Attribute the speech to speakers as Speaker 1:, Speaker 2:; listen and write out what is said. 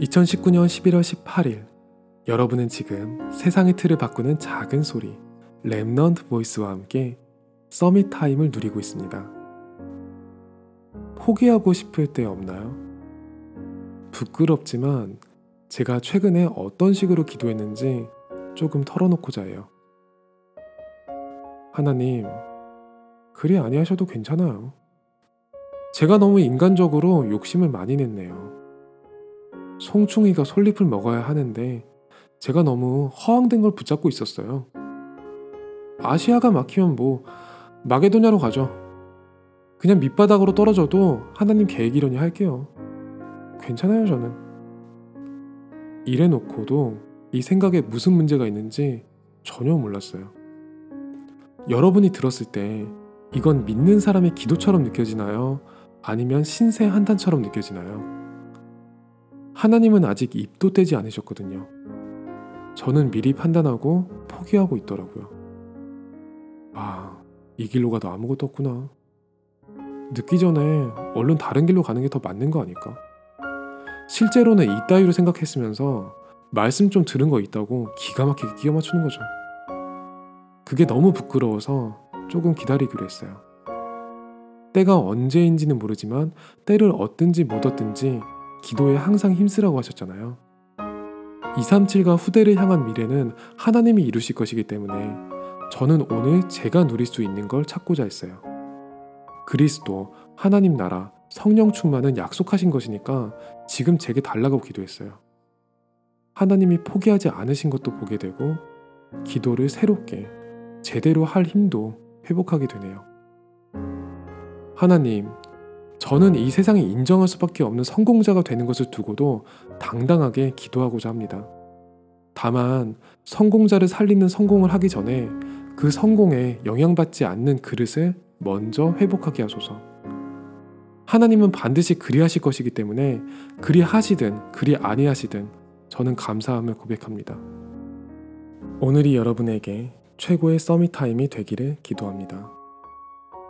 Speaker 1: 2019년 11월 18일 여러분은 지금 세상의 틀을 바꾸는 작은 소리 Remnant Voice와 함께 Summit Time을 누리고 있습니다. 포기하고 싶을 때 없나요? 부끄럽지만 제가 최근에 어떤 식으로 기도했는지 조금 털어놓고자 해요. 하나님, 그리 아니하셔도 괜찮아요. 제가 너무 인간적으로 욕심을 많이 냈네요. 송충이가 솔잎을 먹어야 하는데 제가 너무 허황된 걸 붙잡고 있었어요. 아시아가 막히면 뭐 마게도냐로 가죠. 그냥 밑바닥으로 떨어져도 하나님 계획이려니 할게요. 괜찮아요 저는. 이래놓고도 이 생각에 무슨 문제가 있는지 전혀 몰랐어요. 여러분이 들었을 때 이건 믿는 사람의 기도처럼 느껴지나요? 아니면 신세 한탄처럼 느껴지나요? 하나님은 아직 입도 떼지 않으셨거든요. 저는 미리 판단하고 포기하고 있더라고요. 아, 이 길로 가도 아무것도 없구나. 늦기 전에 얼른 다른 길로 가는 게 더 맞는 거 아닐까? 실제로는 이따위로 생각했으면서 말씀 좀 들은 거 있다고 기가 막히게 끼워 맞추는 거죠. 그게 너무 부끄러워서 조금 기다리기로 했어요. 때가 언제인지는 모르지만 때를 얻든지 못 얻든지 기도에 항상 힘쓰라고 하셨잖아요. 237과 후대를 향한 미래는 하나님이 이루실 것이기 때문에 저는 오늘 제가 누릴 수 있는 걸 찾고자 했어요. 그리스도, 하나님 나라, 성령 충만은 약속하신 것이니까 지금 제게 달라고 기도했어요. 하나님이 포기하지 않으신 것도 보게 되고 기도를 새롭게 제대로 할 힘도 회복하게 되네요. 하나님, 저는 이 세상에 인정할 수밖에 없는 성공자가 되는 것을 두고도 당당하게 기도하고자 합니다. 다만 성공자를 살리는 성공을 하기 전에 그 성공에 영향받지 않는 그릇을 먼저 회복하게 하소서. 하나님은 반드시 그리하실 것이기 때문에 그리하시든 그리 아니하시든 저는 감사함을 고백합니다. 오늘이 여러분에게 최고의 Summit Time이 되기를 기도합니다.